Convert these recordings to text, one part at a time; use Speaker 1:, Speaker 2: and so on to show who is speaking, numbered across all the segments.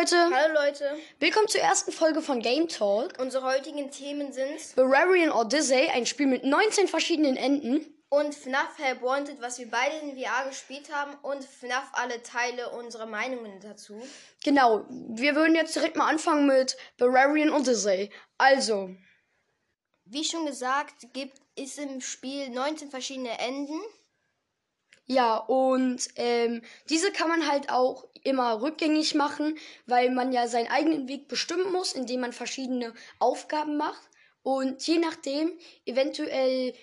Speaker 1: Leute,
Speaker 2: Hallo Leute,
Speaker 1: willkommen zur ersten Folge von Game Talk.
Speaker 2: unsere heutigen Themen sind
Speaker 1: Bavarian Odyssey, ein Spiel mit 19 verschiedenen Enden.
Speaker 2: und FNAF Help Wanted, was wir beide in VR gespielt haben und FNAF alle Teile, unsere Meinungen dazu.
Speaker 1: Genau, wir würden jetzt direkt mal anfangen mit Bavarian Odyssey. Also,
Speaker 2: Wie schon gesagt, gibt es im Spiel 19 verschiedene Enden.
Speaker 1: Ja, und ähm, diese kann man halt auch immer rückgängig machen, weil man ja seinen eigenen Weg bestimmen muss, indem man verschiedene Aufgaben macht. Und je nachdem, eventuell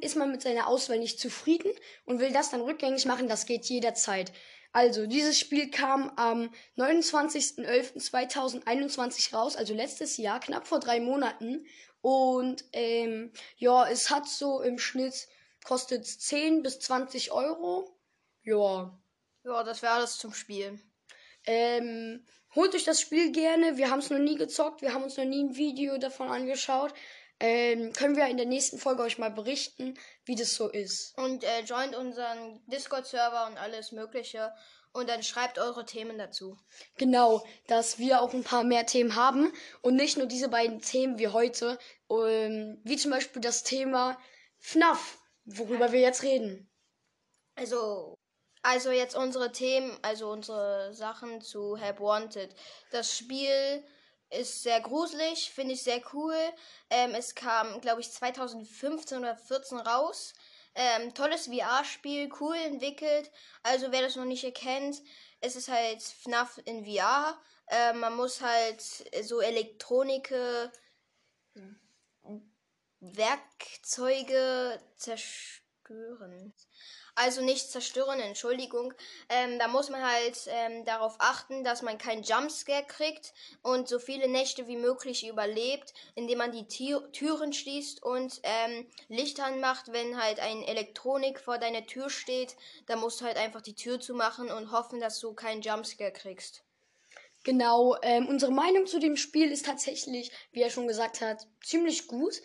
Speaker 1: ist man mit seiner Auswahl nicht zufrieden und will das dann rückgängig machen, das geht jederzeit. Also, dieses Spiel kam am 29.11.2021 raus, also letztes Jahr, knapp vor drei Monaten. Und ähm, ja, es hat so im Schnitt kostet 10 bis 20 Euro. Ja.
Speaker 2: Ja, das wäre alles zum Spiel.
Speaker 1: Ähm, holt euch das Spiel gerne. Wir haben es noch nie gezockt. Wir haben uns noch nie ein Video davon angeschaut. Ähm, können wir in der nächsten Folge euch mal berichten, wie das so ist.
Speaker 2: Und äh, joint unseren Discord-Server und alles Mögliche. Und dann schreibt eure Themen dazu.
Speaker 1: Genau, dass wir auch ein paar mehr Themen haben und nicht nur diese beiden Themen wie heute, ähm, wie zum Beispiel das Thema FNAF, worüber wir jetzt reden.
Speaker 2: Also, also jetzt unsere Themen, also unsere Sachen zu Help Wanted. Das Spiel ist sehr gruselig, finde ich sehr cool. Ähm, es kam, glaube ich, 2015 oder 2014 raus. Ähm, tolles VR-Spiel, cool entwickelt. Also wer das noch nicht erkennt, es ist halt FNAF in VR. Ähm, man muss halt so Elektronike, Werkzeuge zerstören. Also nicht zerstören, Entschuldigung. Ähm, da muss man halt ähm, darauf achten, dass man keinen Jumpscare kriegt und so viele Nächte wie möglich überlebt, indem man die Tür Türen schließt und ähm, Licht anmacht, wenn halt ein Elektronik vor deiner Tür steht. Da musst du halt einfach die Tür zumachen und hoffen, dass du keinen Jumpscare kriegst.
Speaker 1: Genau, ähm, unsere Meinung zu dem Spiel ist tatsächlich, wie er schon gesagt hat, ziemlich gut.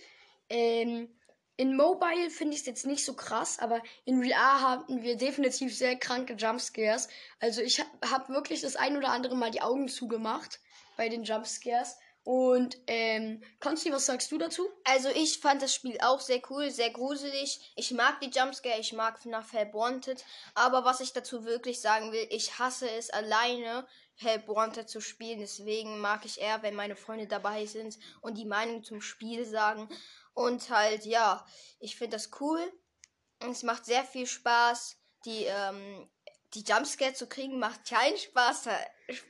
Speaker 1: Ähm, in Mobile finde ich es jetzt nicht so krass, aber in VR hatten wir definitiv sehr kranke Jumpscares. Also ich habe hab wirklich das ein oder andere Mal die Augen zugemacht bei den Jumpscares. Und ähm, Konsti, was sagst du dazu?
Speaker 2: Also ich fand das Spiel auch sehr cool, sehr gruselig. Ich mag die Jumpscare, ich mag FNAF Wanted. Aber was ich dazu wirklich sagen will, ich hasse es alleine, Help Wanted zu spielen. Deswegen mag ich eher, wenn meine Freunde dabei sind und die Meinung zum Spiel sagen. Und halt, ja, ich finde das cool. Es macht sehr viel Spaß. Die, ähm, die Jumpscare zu kriegen macht keinen Spaß. Da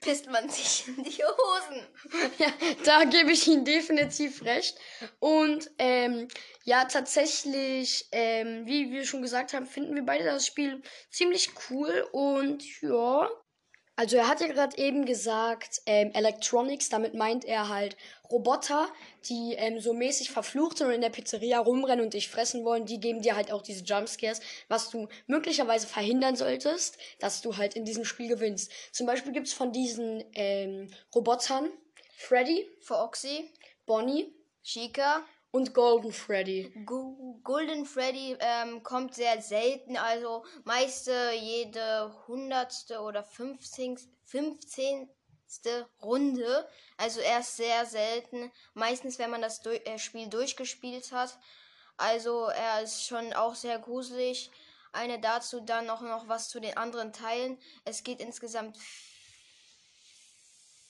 Speaker 2: pisst man sich in die Hosen.
Speaker 1: Ja, da gebe ich Ihnen definitiv recht. Und ähm, ja, tatsächlich, ähm, wie wir schon gesagt haben, finden wir beide das Spiel ziemlich cool. Und ja, also er hat ja gerade eben gesagt, ähm, Electronics, damit meint er halt Roboter, die ähm, so mäßig verflucht sind und in der Pizzeria rumrennen und dich fressen wollen, die geben dir halt auch diese Jumpscares, was du möglicherweise verhindern solltest, dass du halt in diesem Spiel gewinnst. Zum Beispiel gibt's von diesen ähm, Robotern Freddy,
Speaker 2: Foxy,
Speaker 1: Bonnie
Speaker 2: Chica,
Speaker 1: und Golden Freddy.
Speaker 2: Gu- Golden Freddy ähm, kommt sehr selten, also meiste jede hundertste oder fünfzehnste, Runde. Also er ist sehr selten. Meistens, wenn man das du äh, Spiel durchgespielt hat. Also er ist schon auch sehr gruselig. Eine dazu dann noch, noch was zu den anderen Teilen. Es geht insgesamt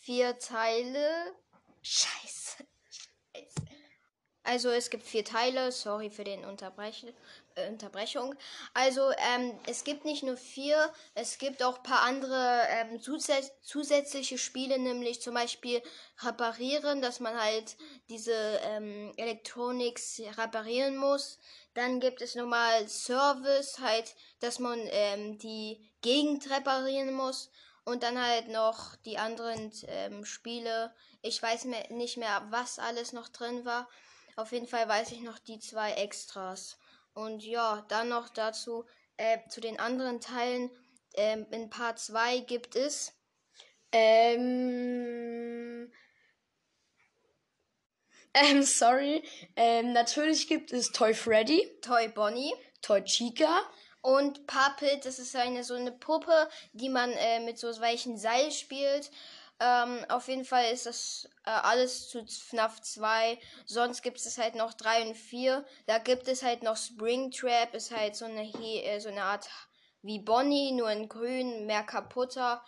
Speaker 2: vier Teile. Scheiße. Also es gibt vier Teile, sorry für den Unterbrech äh, Unterbrechung. Also ähm, es gibt nicht nur vier, es gibt auch ein paar andere ähm, zusätz zusätzliche Spiele, nämlich zum Beispiel reparieren, dass man halt diese ähm, Electronics reparieren muss. Dann gibt es nochmal Service, halt, dass man ähm, die Gegend reparieren muss. Und dann halt noch die anderen ähm, Spiele. Ich weiß mehr, nicht mehr, was alles noch drin war. Auf jeden Fall weiß ich noch die zwei Extras. Und ja, dann noch dazu äh, zu den anderen Teilen. Ähm, in Part 2 gibt es
Speaker 1: Ähm. Ähm, sorry. Ähm, natürlich gibt es Toy Freddy,
Speaker 2: Toy Bonnie
Speaker 1: Toy Chica,
Speaker 2: und Puppet. Das ist eine so eine Puppe, die man äh, mit so welchen Seil spielt. Ähm, auf jeden Fall ist das äh, alles zu FNAF 2. Sonst gibt es halt noch 3 und 4. Da gibt es halt noch Springtrap, ist halt so eine, äh, so eine Art wie Bonnie, nur in grün, mehr kaputter.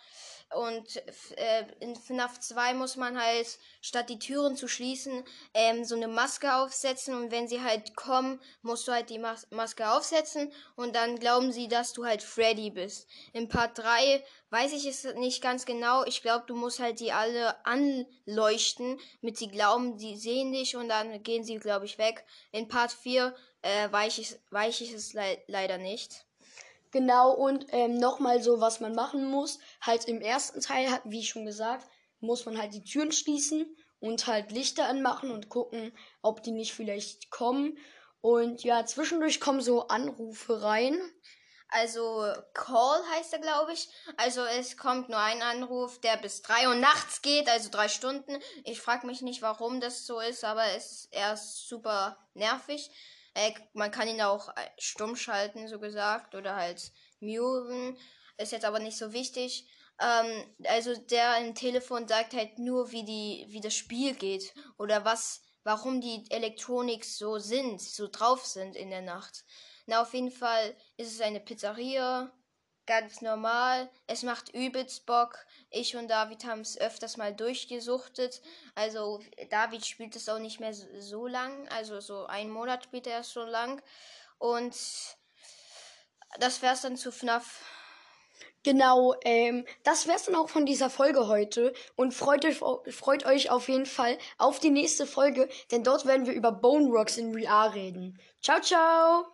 Speaker 2: Und äh, in FNAF 2 muss man halt, statt die Türen zu schließen, ähm, so eine Maske aufsetzen. Und wenn sie halt kommen, musst du halt die Mas Maske aufsetzen. Und dann glauben sie, dass du halt Freddy bist. In Part 3 weiß ich es nicht ganz genau. Ich glaube, du musst halt die alle anleuchten, mit sie glauben, die sehen dich. Und dann gehen sie, glaube ich, weg. In Part 4 äh, weiß, ich, weiß ich es le leider nicht.
Speaker 1: Genau, und ähm, nochmal so, was man machen muss. Halt im ersten Teil, hat, wie schon gesagt, muss man halt die Türen schließen und halt Lichter anmachen und gucken, ob die nicht vielleicht kommen. Und ja, zwischendurch kommen so Anrufe rein.
Speaker 2: Also Call heißt er, glaube ich. Also es kommt nur ein Anruf, der bis drei Uhr nachts geht, also drei Stunden. Ich frage mich nicht, warum das so ist, aber es ist erst super nervig. Äh, man kann ihn auch äh, stumm schalten, so gesagt, oder halt muten. Ist jetzt aber nicht so wichtig. Ähm, also der im Telefon sagt halt nur, wie die, wie das Spiel geht oder was, warum die Elektronik so sind, so drauf sind in der Nacht. Na, auf jeden Fall ist es eine Pizzeria ganz normal. Es macht übelst Bock. Ich und David haben es öfters mal durchgesuchtet. Also David spielt es auch nicht mehr so, lang. Also so einen Monat spielt er schon lang. Und das wär's dann zu FNAF.
Speaker 1: Genau, ähm, das wär's dann auch von dieser Folge heute. Und freut euch, freut euch auf jeden Fall auf die nächste Folge, denn dort werden wir über Bone Rocks in VR reden. Ciao, ciao!